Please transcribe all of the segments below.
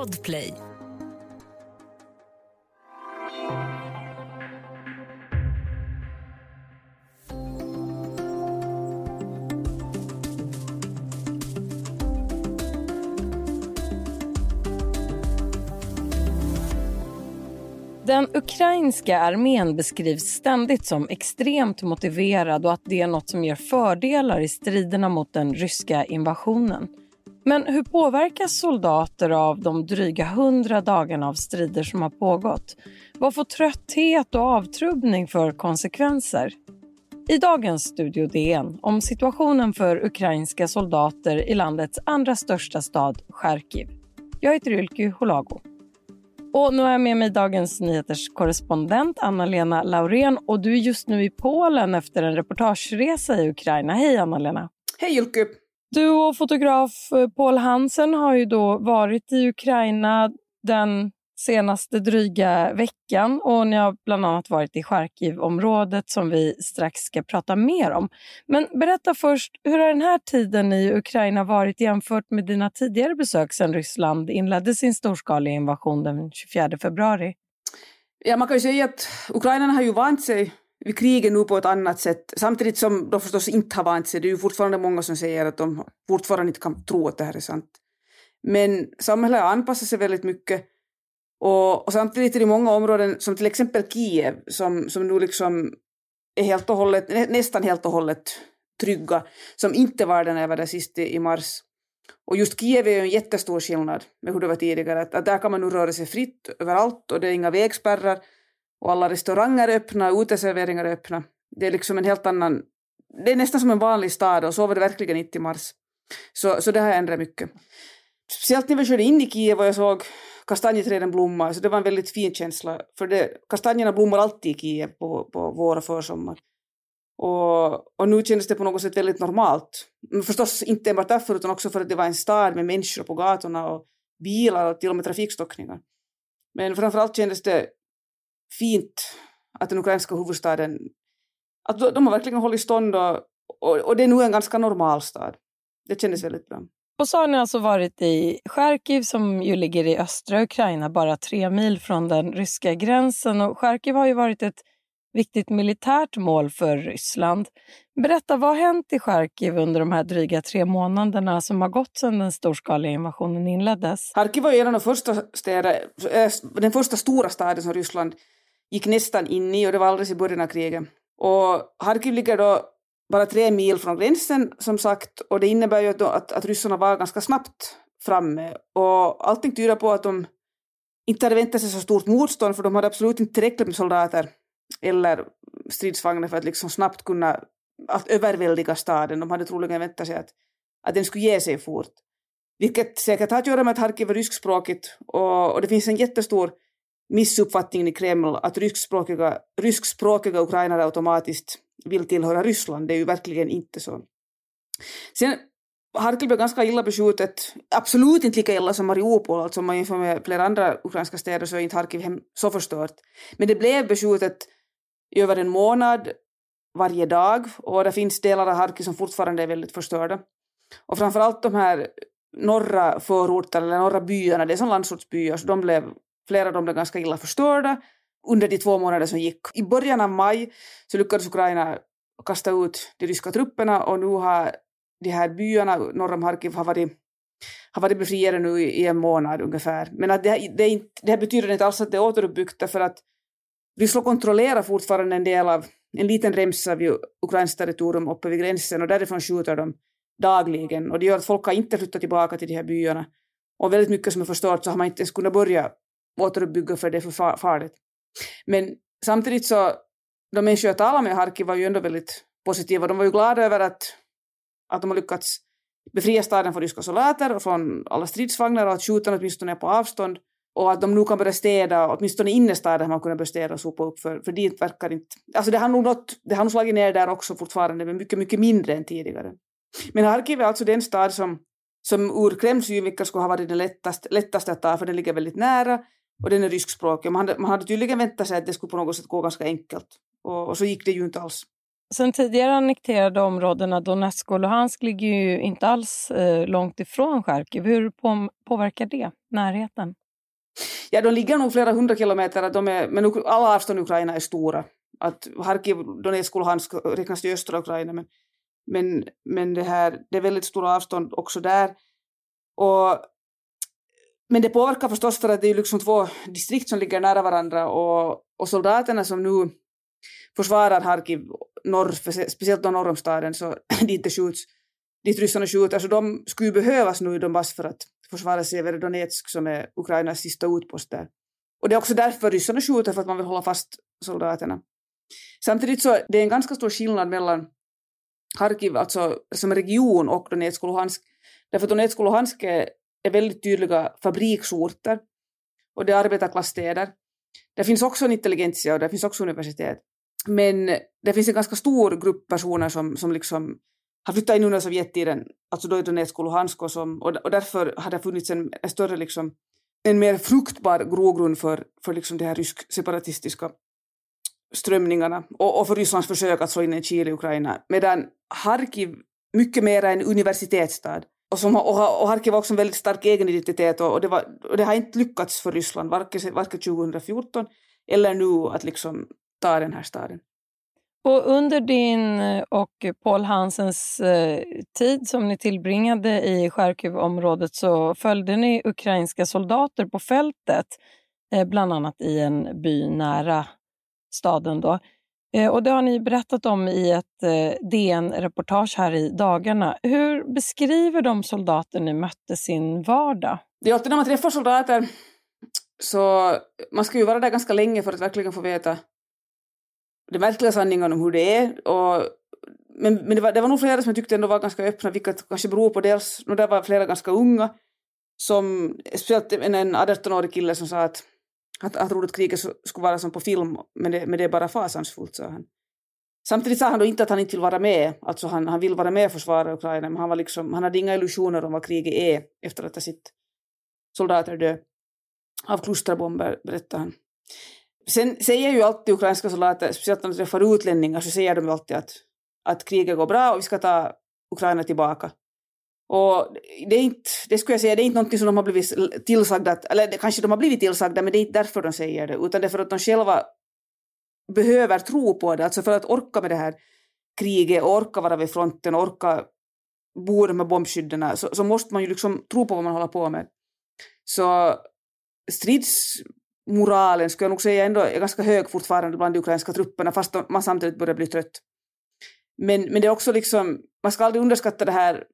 Podplay. Den ukrainska armén beskrivs ständigt som extremt motiverad och att det är något som ger fördelar i striderna mot den ryska invasionen. Men hur påverkas soldater av de dryga hundra dagarna av strider som har pågått? Vad får trötthet och avtrubbning för konsekvenser? I dagens Studio DN om situationen för ukrainska soldater i landets andra största stad, Charkiv. Jag heter Ylky Holago. Och nu har jag med mig Dagens Nyheters korrespondent Anna-Lena Laurén och du är just nu i Polen efter en reportageresa i Ukraina. Hej Anna-Lena! Hej Ylky. Du och fotograf eh, Paul Hansen har ju då varit i Ukraina den senaste dryga veckan och ni har bland annat varit i Charkivområdet som vi strax ska prata mer om. Men berätta först, hur har den här tiden i Ukraina varit jämfört med dina tidigare besök sedan Ryssland inledde sin storskaliga invasion den 24 februari? Ja, man kan ju säga att ukrainarna har ju vant sig vid kriget nu på ett annat sätt, samtidigt som de förstås inte har vant sig. Det är ju fortfarande många som säger att de fortfarande inte kan tro att det här är sant. Men samhället har anpassat sig väldigt mycket och, och, samtidigt är det många områden, som till exempel Kiev, som, som nu liksom är helt och hållet, nästan helt och hållet trygga, som inte var det när jag var där sist i mars. Och just Kiev är ju en jättestor skillnad med hur det var tidigare, att, att där kan man nu röra sig fritt överallt och det är inga vägspärrar och alla restauranger är öppna, uteserveringar är öppna. Det är liksom en helt annan, det är nästan som en vanlig stad och så var det verkligen inte i mars. Så, så det har ändrat mycket. Speciellt när vi körde in i Kiev och jag såg kastanjeträden blomma. så det var en väldigt fin känsla. För det, kastanjerna blommar alltid i Kiev på, på vår och försommar. Och, och nu kändes det på något sätt väldigt normalt. Men förstås inte enbart därför utan också för att det var en stad med människor på gatorna och bilar och till och med trafikstockningar. Men framförallt kändes det fint att den ukrainska huvudstaden, att de har verkligen hållit stånd och, och, och det är nu en ganska normal stad. Det kändes väldigt bra. Och så har ni alltså varit i Charkiv som ju ligger i östra Ukraina, bara tre mil från den ryska gränsen. Och Charkiv har ju varit ett viktigt militärt mål för Ryssland. Berätta, vad har hänt i Charkiv under de här dryga tre månaderna som har gått sedan den storskaliga invasionen inleddes? Charkiv var ju en av de första städer, eh, den första stora staden som Ryssland gick nästan in i och det var alldeles i början av kriget. Och Charkiv ligger då bara tre mil från gränsen som sagt och det innebär ju att, att, att ryssarna var ganska snabbt framme och allting tyder på att de inte hade väntat sig så stort motstånd för de hade absolut inte tillräckligt med soldater eller stridsvagnar för att liksom snabbt kunna att överväldiga staden. De hade troligen väntat sig att, att den skulle ge sig fort. Vilket säkert har att göra med att Harkiv är ryskspråkigt och, och det finns en jättestor missuppfattningen i Kreml att ryskspråkiga, ryskspråkiga ukrainare automatiskt vill tillhöra Ryssland. Det är ju verkligen inte så. Sen Harkiv blev ganska illa beskjutet, absolut inte lika illa som Mariupol, alltså om man jämför med flera andra ukrainska städer så är inte Harkiv så förstört. Men det blev beskjutet i över en månad varje dag och det finns delar av Harkiv som fortfarande är väldigt förstörda. Och framförallt de här norra förorterna, eller norra byarna, det är som landsortsbyar, så de blev, flera av dem blev ganska illa förstörda under de två månader som gick. I början av maj så lyckades Ukraina kasta ut de ryska trupperna och nu har de här byarna norr om Harkiv har varit, har varit befriade nu i, en månad ungefär. Men att det, det, inte, det här betyder inte alls att det är återuppbyggt för att Ryssland kontrollerar fortfarande en del av en liten remsa vid ukrainskt territorium uppe vid gränsen och därifrån skjuter de dagligen och det gör att folk har inte flyttat tillbaka till de här byarna. Och väldigt mycket som är förstört så har man inte ens kunnat börja återuppbygga för det är för farligt. Men samtidigt så, de människor jag talade med i Harkiv var ju ändå väldigt positiva. De var ju glada över att, att de har lyckats befria staden från ryska soldater och från alla stridsvagnar och att skjutarna åtminstone är på avstånd och att de nu kan börja städa, åtminstone innerstaden har man kunnat börja städa och sopa upp för, för dit verkar inte... Alltså det har nog nått, det har nog slagit ner där också fortfarande, men mycket, mycket mindre än tidigare. Men Harkiv är alltså den stad som, som ur Kremls synvinkel skulle ha varit den lättaste, lättaste att ta, för den ligger väldigt nära, och den är ryskspråkig. Man hade, man hade tydligen väntat sig att det skulle på något sätt gå ganska enkelt. Och, och så gick det ju inte alls. sen tidigare annekterade områdena Donetsk och Luhansk ligger ju inte alls eh, långt ifrån Charkiv. Hur på, påverkar det närheten? Ja, de ligger nog flera hundra kilometer, de är, men alla avstånd i Ukraina är stora. Att Harkiv, Donetsk och Luhansk räknas till östra Ukraina, men, men, men det, här, det är väldigt stora avstånd också där. Och, men det påverkar förstås för att det är liksom två distrikt som ligger nära varandra och, och soldaterna som nu försvarar Harkiv, norr, speciellt norr om staden, så dit det skjuts, dit ryssarna skjuter, så de skulle ju behövas nu i Donbass för att försvara Severodonetsk som är Ukrainas sista utpost där. Och det är också därför ryssarna skjuter, för att man vill hålla fast soldaterna. Samtidigt så det är en ganska stor skillnad mellan Harkiv, alltså som region, och Donetsk och Luhansk. Därför att Donetsk och Luhansk är, är väldigt tydliga fabriksorter och det är arbetarklassstäder. Det finns också en intelligentia och det finns också universitet. Men det finns en ganska stor grupp personer som, som liksom har flyttat in under Sovjettiden, alltså då i Donetsk och Luhansk och, som, och, och därför har det funnits en, en större, liksom, en mer fruktbar grogrund för, för liksom de här rysk-separatistiska strömningarna och, och för Rysslands försök att slå in en kil i Ukraina. Medan Harkiv mycket mer är en universitetsstad. Och, som, och, och Harkiv har också en väldigt stark egen identitet och, och, det, var, och det har inte lyckats för Ryssland, varken, varken 2014 eller nu att liksom ta den här staden. Och under din eh, och Paul Hansens eh, tid som ni tillbringade i Charkivområdet så följde ni ukrainska soldater på fältet, eh, bland annat i en by nära staden. Då. Eh, och Det har ni berättat om i ett eh, DN-reportage här i dagarna. Hur beskriver de soldater ni mötte sin vardag? Det är alltid när man träffar soldater så man ska ju vara där ganska länge för att verkligen få veta den verkliga sanningen om hur det är. Och, men men det, var, det var nog flera som jag tyckte ändå var ganska öppna, vilket kanske beror på dels, no, där var flera ganska unga, som, speciellt en, en 18-årig kille som sa att han, trodde att kriget skulle vara som på film, men det, men det är bara fasansfullt, sa han. Samtidigt sa han då inte att han inte vill vara med, alltså han, han vill vara med och försvara Ukraina, men han, var liksom, han hade inga illusioner om vad kriget är efter att ha sett soldater dö av klusterbomber, berättade han. Sen säger ju alltid ukrainska soldater, speciellt när de träffar utlänningar, så säger de alltid att, att kriget går bra och vi ska ta Ukraina tillbaka. Och det är inte, det skulle jag säga, det är inte någonting som de har blivit tillsagda, eller kanske de har blivit tillsagda, men det är inte därför de säger det, utan det är för att de själva behöver tro på det, alltså för att orka med det här kriget, och orka vara vid fronten, och orka bo med bombskydden, så, så måste man ju liksom tro på vad man håller på med. Så stridsmoralen skulle jag nog säga ändå är ganska hög fortfarande bland de ukrainska trupperna fast man samtidigt börjar bli trött. Men, men det är också liksom, man ska aldrig underskatta det här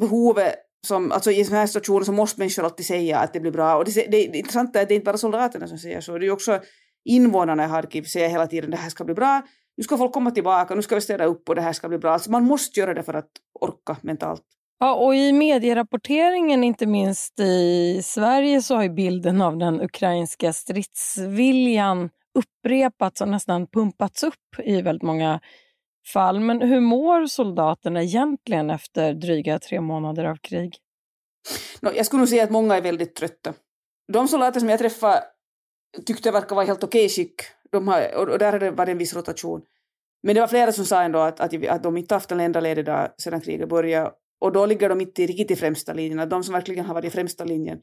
behovet som, alltså i sådana här situationer så måste människor alltid säga att det blir bra. Och det, det, det intressanta är att det är inte bara soldaterna som säger så, det är också invånarna i Harkiv säger hela tiden det här ska bli bra, nu ska folk komma tillbaka, nu ska vi städa upp och det här ska bli bra. Alltså man måste göra det för att orka mentalt. Ja, och I medierapporteringen, inte minst i Sverige, så har bilden av den ukrainska stridsviljan upprepats och nästan pumpats upp i väldigt många fall. Men hur mår soldaterna egentligen efter dryga tre månader av krig? jag skulle nog säga att många är väldigt trötta. De soldater som jag träffade tyckte verkar vara helt okej skick. De har, och där har det varit en viss rotation. Men det var flera som sa ändå att, att, att de inte haft en enda ledig dag sedan kriget började och då ligger de inte riktigt i främsta linjen. De som verkligen har varit i främsta linjen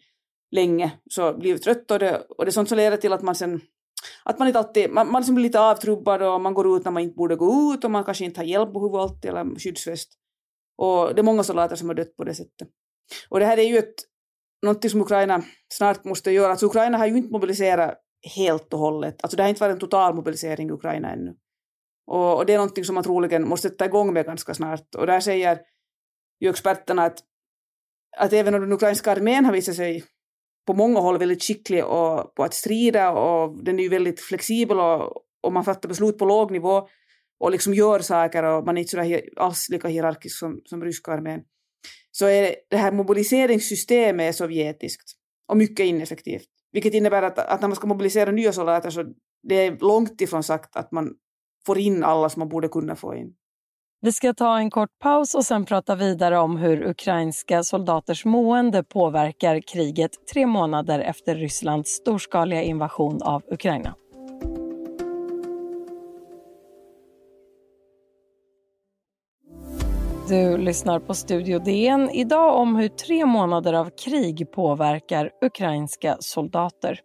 länge så blir trötta och det, och det är sånt som leder till att man sen att man inte alltid, man, man liksom blir lite avtrubbad och man går ut när man inte borde gå ut och man kanske inte har hjälpbehov alltid eller skyddsväst. Och det är många soldater som har dött på det sättet. Och det här är ju ett, någonting som Ukraina snart måste göra. Alltså Ukraina har ju inte mobiliserat helt och hållet. Alltså det har inte varit en total mobilisering i Ukraina ännu. Och, och det är någonting som man troligen måste ta igång med ganska snart. Och där säger ju experterna att, att även om den ukrainska armén har visat sig på många håll väldigt skicklig och, på att strida och den är ju väldigt flexibel och, och man fattar beslut på låg nivå och liksom gör saker och man är inte så alls lika hierarkisk som, som ryska armén. Så är det här mobiliseringssystemet sovjetiskt och mycket ineffektivt. Vilket innebär att, att när man ska mobilisera nya soldater så det är långt ifrån sagt att man får in alla som man borde kunna få in. Vi ska ta en kort paus och sen prata vidare om hur ukrainska soldaters mående påverkar kriget tre månader efter Rysslands storskaliga invasion av Ukraina. Du lyssnar på Studio DN idag om hur tre månader av krig påverkar ukrainska soldater.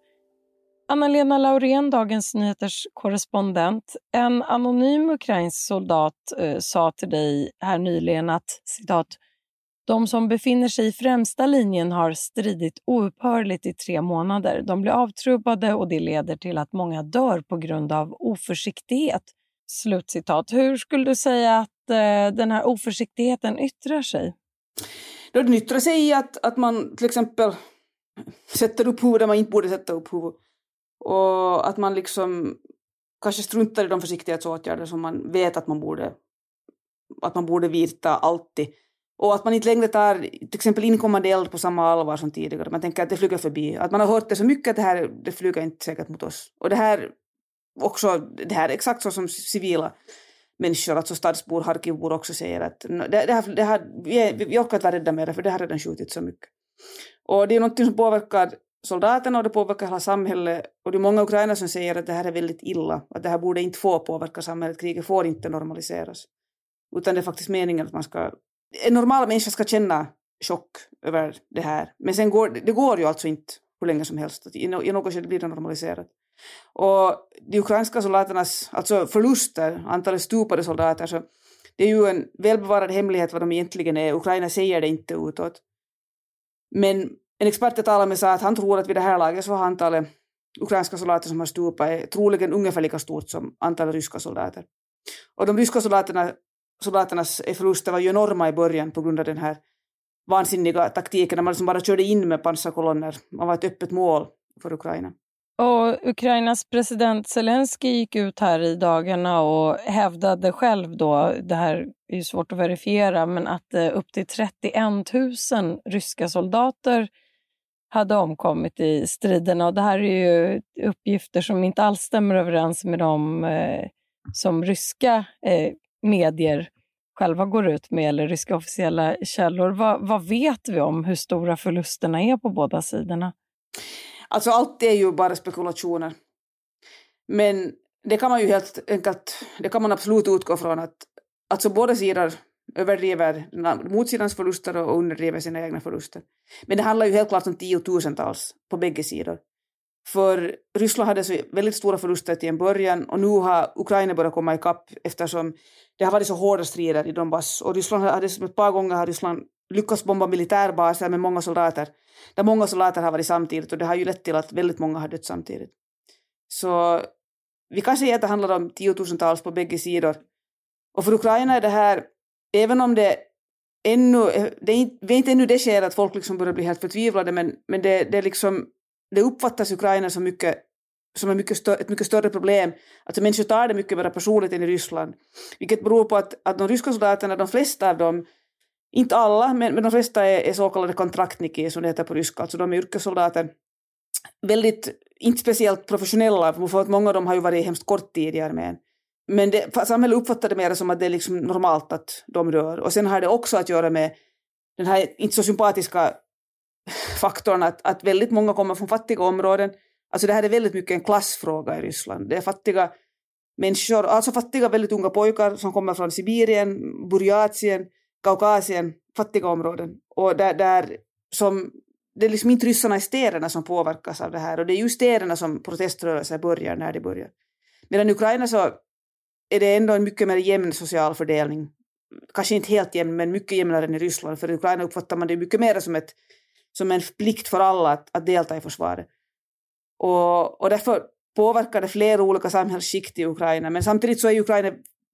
Anna-Lena Laurén, Dagens Nyheters korrespondent. En anonym ukrainsk soldat eh, sa till dig här nyligen att citat, de som befinner sig i främsta linjen har stridit oupphörligt i tre månader. De blir avtrubbade och det leder till att många dör på grund av oförsiktighet. Slutcitat. Hur skulle du säga att eh, den här oförsiktigheten yttrar sig? Den yttrar sig i att, att man till exempel sätter upp huvud där man inte borde sätta upp huvud. Och att man liksom kanske struntar i de försiktighetsåtgärder som man vet att man borde, att man borde vidta alltid. Och att man inte längre tar till exempel inkommande eld på samma allvar som tidigare. Man tänker att det flyger förbi. Att man har hört det så mycket att det här det flyger inte säkert mot oss. Och det här också, det här är exakt så som civila människor, alltså stadsbor, Harkivbor också säger att det, det här, det här, vi, vi orkar inte vara rädda med det för det har redan skjutit så mycket. Och det är något som påverkar soldaterna och det påverkar hela samhället. Och det är många ukrainare som säger att det här är väldigt illa, att det här borde inte få påverka samhället, kriget får inte normaliseras. Utan det är faktiskt meningen att man ska, en normal människa ska känna chock över det här. Men sen går det går ju alltså inte hur länge som helst, i något skede blir det normaliserat. Och de ukrainska soldaternas alltså förluster, antalet stupade soldater, så det är ju en välbevarad hemlighet vad de egentligen är. Ukraina säger det inte utåt. Men en expert jag talade med sa att han tror att vid det här laget så har antalet ukrainska soldater som har stupat troligen ungefär lika stort som antalet ryska soldater. Och de ryska soldaterna, soldaternas förluster var ju enorma i början på grund av den här vansinniga taktiken när man liksom bara körde in med pansarkolonner. Man var ett öppet mål för Ukraina. Och Ukrainas president Zelensky gick ut här i dagarna och hävdade själv då, det här är ju svårt att verifiera, men att eh, upp till 31 000 ryska soldater hade omkommit i striderna. Och det här är ju uppgifter som inte alls stämmer överens med de eh, som ryska eh, medier själva går ut med, eller ryska officiella källor. Vad, vad vet vi om hur stora förlusterna är på båda sidorna? Alltså allt är ju bara spekulationer. Men det kan man ju helt enkelt, det kan man absolut utgå från att alltså båda sidor överdriver motsidans förluster och underdriver sina egna förluster. Men det handlar ju helt klart om tiotusentals på bägge sidor. För Ryssland hade så väldigt stora förluster till en början och nu har Ukraina börjat komma ikapp eftersom det har varit så hårda strider i Donbass och Ryssland hade ett par gånger har Ryssland lyckats bomba militärbaser med många soldater, där många soldater har varit samtidigt och det har ju lett till att väldigt många har dött samtidigt. Så vi kan säga att det handlar om tiotusentals på bägge sidor. Och för Ukraina är det här, även om det ännu, det är inte, vi är inte ännu det skedet att folk liksom börjar bli helt förtvivlade, men, men det, det, liksom, det uppfattas Ukraina som, mycket, som är mycket stö, ett mycket större problem. Alltså människor tar det mycket mer personligt än i Ryssland, vilket beror på att, att de ryska soldaterna, de flesta av dem, inte alla, men, men de flesta är, är så kallade kontraktniki, som det heter på ryska, alltså de är yrkessoldater. Väldigt, inte speciellt professionella, för att många av dem har ju varit hemskt kort tid i armén. Men det, samhället uppfattar det mer som att det är liksom normalt att de rör. Och sen har det också att göra med den här inte så sympatiska faktorn att, att väldigt många kommer från fattiga områden. Alltså det här är väldigt mycket en klassfråga i Ryssland. Det är fattiga människor, alltså fattiga väldigt unga pojkar som kommer från Sibirien, Burjatien, Kaukasien, fattiga områden. Och där, där som, det är liksom inte ryssarna i städerna som påverkas av det här och det är ju städerna som proteströrelser börjar när de börjar. Medan i Ukraina så är det ändå en mycket mer jämn social fördelning. Kanske inte helt jämn, men mycket jämnare än i Ryssland. För i Ukraina uppfattar man det mycket mer som, ett, som en plikt för alla att, att delta i försvaret. Och, och därför påverkar det flera olika samhällsskikt i Ukraina. Men samtidigt så är Ukraina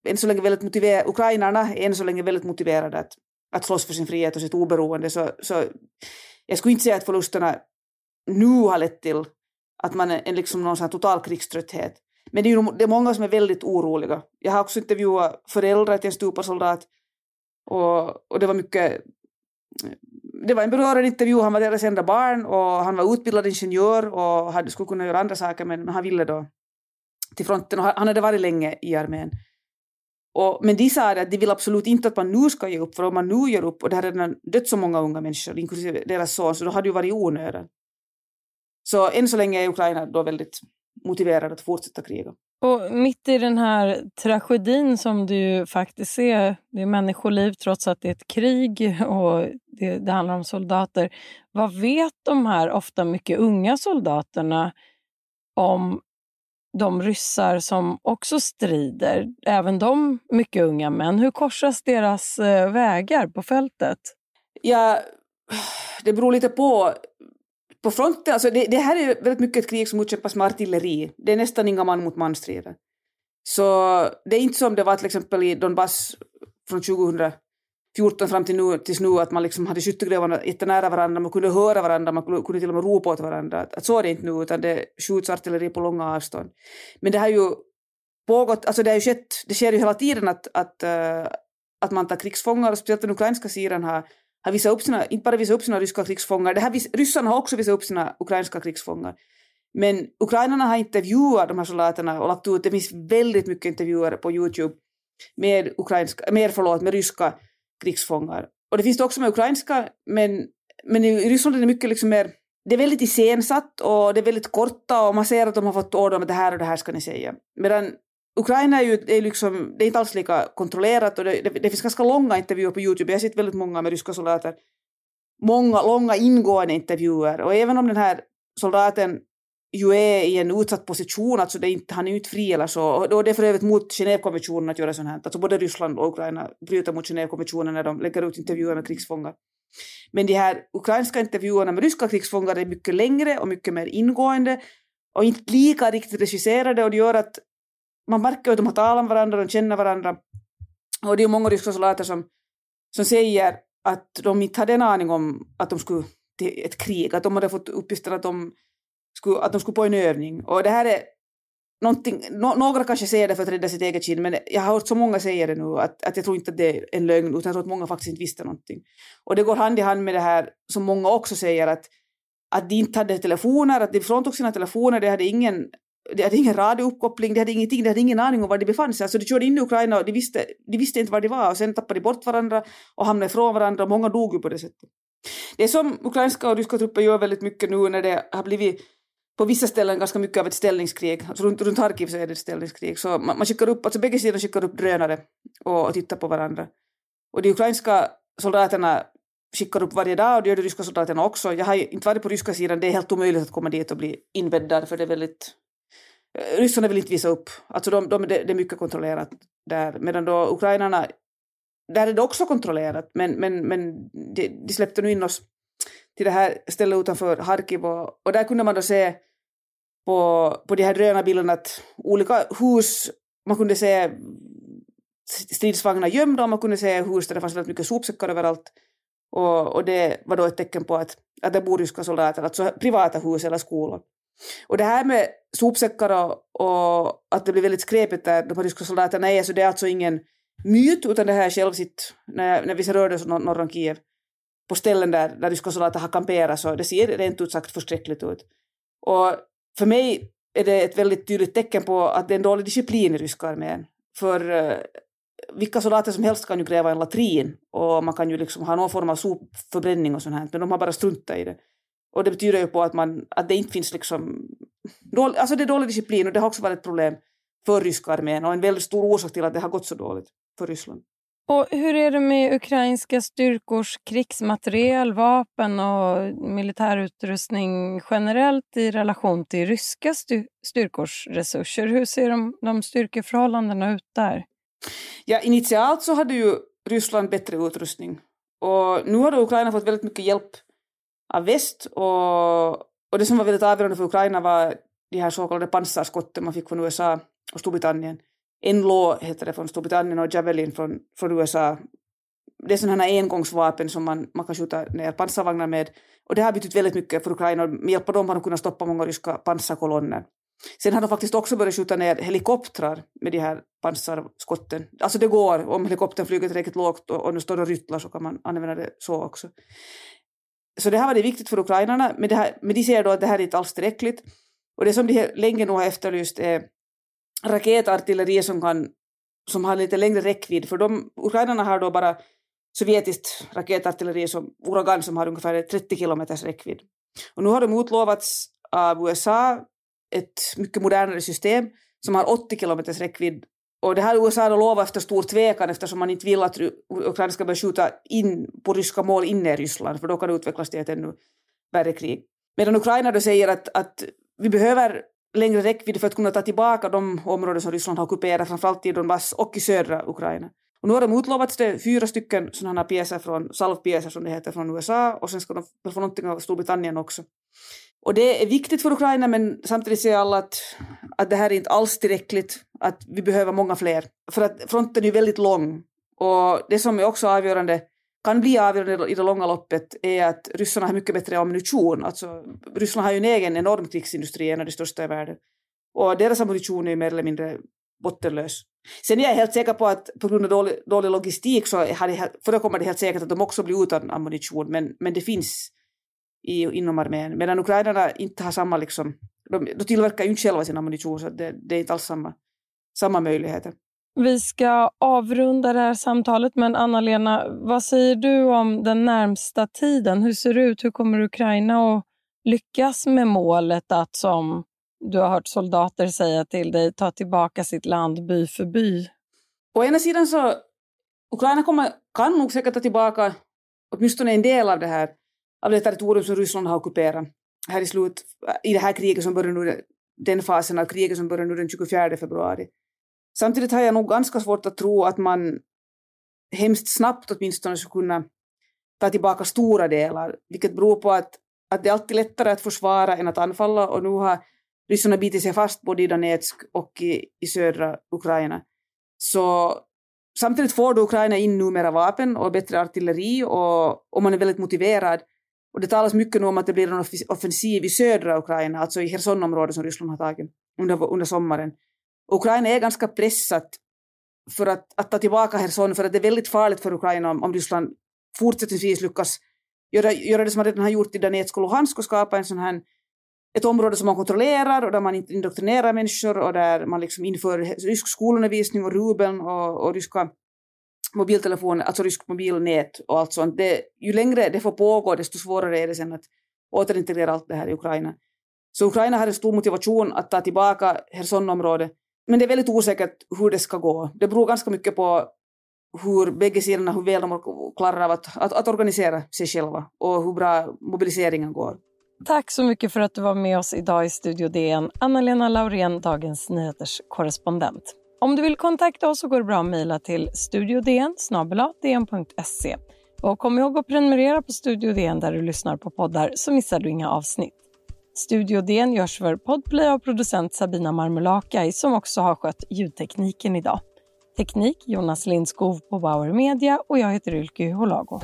än så länge väldigt motiverade, ukrainarna är än så länge väldigt motiverade att, att slåss för sin frihet och sitt oberoende. Så, så jag skulle inte säga att förlusterna nu har lett till att man är liksom någon sån total krigströtthet. Men det är, ju, det är många som är väldigt oroliga. Jag har också intervjuat föräldrar till en stupad soldat och, och det var mycket det var en berörande intervju, han var deras enda barn och han var utbildad ingenjör och hade, skulle kunna göra andra saker men han ville då till fronten och han hade varit länge i armén. Och, men de sa att de vill absolut inte att man nu ska ge upp, för om man nu ger upp, och det har redan dött så många unga människor, inklusive deras son, så då hade det ju varit onödan. Så än så länge är Ukraina då väldigt motiverade att fortsätta kriga. Och mitt i den här tragedin som ju faktiskt är, det är människoliv trots att det är ett krig och det, det handlar om soldater. Vad vet de här ofta mycket unga soldaterna om de ryssar som också strider, även de mycket unga män. Hur korsas deras eh, vägar på fältet? Ja, det beror lite på. På fronten, alltså det, det här är väldigt mycket ett krig som utkämpas med artilleri. Det är nästan inga man mot man strider. Så det är inte som det var till exempel i Donbass från 2014 fram till nu, tills nu att man liksom hade skyttegrävarna jättenära varandra, man kunde höra varandra, man kunde till och med ropa åt varandra. Att, att så är det inte nu, utan det skjuts artilleri på långa avstånd. Men det har ju pågått, alltså det har ju skett, det sker ju hela tiden att, att, eh, att man tar krigsfångar, och speciellt den ukrainska sidan har, har visat upp sina, inte bara visat upp sina ryska krigsfångar, det här, ryssarna har också visat upp sina ukrainska krigsfångar. Men ukrainarna har intervjuat de här soldaterna och lagt ut, det finns väldigt mycket intervjuer på Youtube med, ukrainska, med, förlåt, med ryska krigsfångar. Och det finns det också med ukrainska, men, men i Ryssland är det mycket liksom mer det är väldigt iscensatt och det är väldigt korta och man ser att de har fått order om att det här och det här ska ni säga. Medan Ukraina är ju är liksom, det är inte alls lika kontrollerat och det, det, det finns ganska långa intervjuer på Youtube. Jag har sett väldigt många med ryska soldater. Många långa ingående intervjuer och även om den här soldaten ju är i en utsatt position, alltså det inte, han är ju inte fri eller så. Och det är för övrigt mot Genèvekonventionen att göra sånt här. Alltså både Ryssland och Ukraina bryter mot Genèvekonventionen när de lägger ut intervjuer med krigsfångar. Men de här ukrainska intervjuerna med ryska krigsfångar är mycket längre och mycket mer ingående och inte lika riktigt regisserade och det gör att man märker att de har talat med varandra, de känner varandra. Och det är många ryska soldater som, som säger att de inte hade en aning om att de skulle till ett krig, att de hade fått uppgifter att de skulle, att de skulle på en övning. Och det här är någonting, no, några kanske säger det för att rädda sitt eget skinn, men jag har hört så många säga det nu att, att jag tror inte att det är en lögn, utan jag tror att många faktiskt inte visste någonting. Och det går hand i hand med det här som många också säger att, att de inte hade telefoner, att de fråntog sina telefoner, de hade ingen de hade ingen radiouppkoppling, de hade ingenting, de hade ingen aning om var de befann sig. Alltså de körde in i Ukraina och de visste, de visste inte var de var och sen tappade de bort varandra och hamnade ifrån varandra och många dog ju på det sättet. Det som ukrainska och ryska trupper gör väldigt mycket nu när det har blivit på vissa ställen ganska mycket av ett ställningskrig. Alltså runt, runt Harkiv så är det ett ställningskrig. Så man, man skickar upp, alltså bägge sidor skickar upp drönare och, och tittar på varandra. Och de ukrainska soldaterna skickar upp varje dag och det gör de ryska soldaterna också. Jag har inte varit på ryska sidan, det är helt omöjligt att komma dit och bli inbäddad för det är väldigt... Eh, Ryssarna vill inte visa upp, alltså de, de, det är mycket kontrollerat där. Medan då ukrainarna, där är det också kontrollerat men, men, men de, de släppte nu in oss till det här stället utanför Harkiv och, och där kunde man då se på, på de här drönarbilderna att olika hus, man kunde se stridsvagnar gömda och man kunde se hus där det fanns väldigt mycket sopsäckar överallt. Och, och det var då ett tecken på att, att det bor ryska soldater, alltså privata hus eller skolor. Och det här med sopsäckar och, och att det blir väldigt skräpigt där de ryska soldaterna är, så det är alltså ingen myt, utan det här är självsitt när, när vi rörde oss norr om Kiev på ställen där, där ryska soldater har kamperat så det ser rent ut sagt förskräckligt ut. Och för mig är det ett väldigt tydligt tecken på att det är en dålig disciplin i ryska armén. För uh, vilka soldater som helst kan ju gräva en latrin och man kan ju liksom ha någon form av sopförbränning och sånt här, men de har bara struntat i det. Och det betyder ju på att, man, att det inte finns liksom... Dålig, alltså det är dålig disciplin och det har också varit ett problem för ryska armén och en väldigt stor orsak till att det har gått så dåligt för Ryssland. Och hur är det med ukrainska styrkors krigsmateriel, vapen och militärutrustning generellt i relation till ryska styrkors resurser? Hur ser de, de styrkeförhållandena ut där? Ja, initialt så hade ju Ryssland bättre utrustning och nu har Ukraina fått väldigt mycket hjälp av väst och, och det som var väldigt avgörande för Ukraina var de här så kallade pansarskotten man fick från USA och Storbritannien. NLAW heter det från Storbritannien och Javelin från, från USA. Det är sådana här engångsvapen som man, man kan skjuta ner pansarvagnar med. Och det har betytt väldigt mycket för Ukraina och med hjälp av dem har de kunnat stoppa många ryska pansarkolonner. Sen har de faktiskt också börjat skjuta ner helikoptrar med de här pansarskotten. Alltså det går, om helikoptern flyger tillräckligt lågt och, och nu står det och ryttlar så kan man använda det så också. Så det här var det viktigt för ukrainarna, men, det här, men de ser då att det här är inte alls tillräckligt. Och det som de länge nog har efterlyst är raketartilleri som, kan, som har lite längre räckvidd, för de, ukrainarna har då bara sovjetiskt raketartilleri som Uragan som har ungefär 30 kilometers räckvidd. Och nu har de utlovats av USA ett mycket modernare system som har 80 kilometers räckvidd. Och det har USA lovat efter stor tvekan eftersom man inte vill att Ukraina ska börja skjuta in på ryska mål inne i Ryssland, för då kan det utvecklas till ett ännu värre krig. Medan Ukraina då säger att, att vi behöver längre räckvidd för att kunna ta tillbaka de områden som Ryssland har ockuperat, framförallt i Donbass och i södra Ukraina. Och nu har de utlovats det fyra stycken sådana pjäser från, salvpjäser som det heter, från USA och sen ska de få någonting av Storbritannien också. Och det är viktigt för Ukraina men samtidigt säger alla att, att det här är inte alls tillräckligt, att vi behöver många fler. För att fronten är väldigt lång och det som är också avgörande, kan bli avgörande i det långa loppet är att ryssarna har mycket bättre ammunition. Alltså, Ryssland har ju en egen enorm krigsindustri, en av de största i världen. Och deras ammunition är ju mer eller mindre bottenlös. Sen är jag helt säker på att på grund av dålig, dålig logistik så förekommer det helt säkert att de också blir utan ammunition, men, men det finns i, inom armén. Medan ukrainarna inte har samma, liksom, de, de tillverkar ju inte själva sin ammunition, så det, det är inte alls samma, samma möjligheter. Vi ska avrunda det här samtalet, men Anna-Lena, vad säger du om den närmsta tiden? Hur ser det ut? Hur kommer Ukraina att lyckas med målet att, som du har hört soldater säga till dig, ta tillbaka sitt land by för by? Å ena sidan så, Ukraina kommer, kan nog säkert ta tillbaka åtminstone en del av det här, av det territorium som Ryssland har ockuperat här i slut, i det här kriget som börjar nu, den fasen av kriget som börjar nu den 24 februari. Samtidigt har jag nog ganska svårt att tro att man hemskt snabbt åtminstone skulle kunna ta tillbaka stora delar, vilket beror på att, att det är alltid lättare att försvara än att anfalla och nu har ryssarna bitit sig fast både i Donetsk och i, i södra Ukraina. Så samtidigt får då Ukraina in numera vapen och bättre artilleri och, och man är väldigt motiverad. Och det talas mycket nu om att det blir en offensiv i södra Ukraina, alltså i Hersonområdet som Ryssland har tagit under, under sommaren. Ukraina är ganska pressat för att, att ta tillbaka Herson för att det är väldigt farligt för Ukraina om, om Ryssland fortsättningsvis lyckas göra, göra det som man redan har gjort i Donetsk och Luhansk och skapa en sån här, ett område som man kontrollerar och där man inte indoktrinerar människor och där man liksom inför rysk skolundervisning och rubeln och, och ryska mobiltelefoner, alltså rysk mobilnät och allt sånt. Det, ju längre det får pågå desto svårare är det sen att återintegrera allt det här i Ukraina. Så Ukraina har en stor motivation att ta tillbaka Hersonområdet men det är väldigt osäkert hur det ska gå. Det beror ganska mycket på hur bägge sidorna, hur väl de klarar av att, att, att organisera sig själva och hur bra mobiliseringen går. Tack så mycket för att du var med oss idag i Studio DN. Anna-Lena Laurén, Dagens Nyheters korrespondent. Om du vill kontakta oss så går det bra att mejla till studiodn Och kom ihåg att prenumerera på Studio DN där du lyssnar på poddar så missar du inga avsnitt. Studio DN görs för Podplay av producent Sabina Marmulakai som också har skött ljudtekniken idag. Teknik Jonas Lindskov på Bauer Media och jag heter Ylke Holago.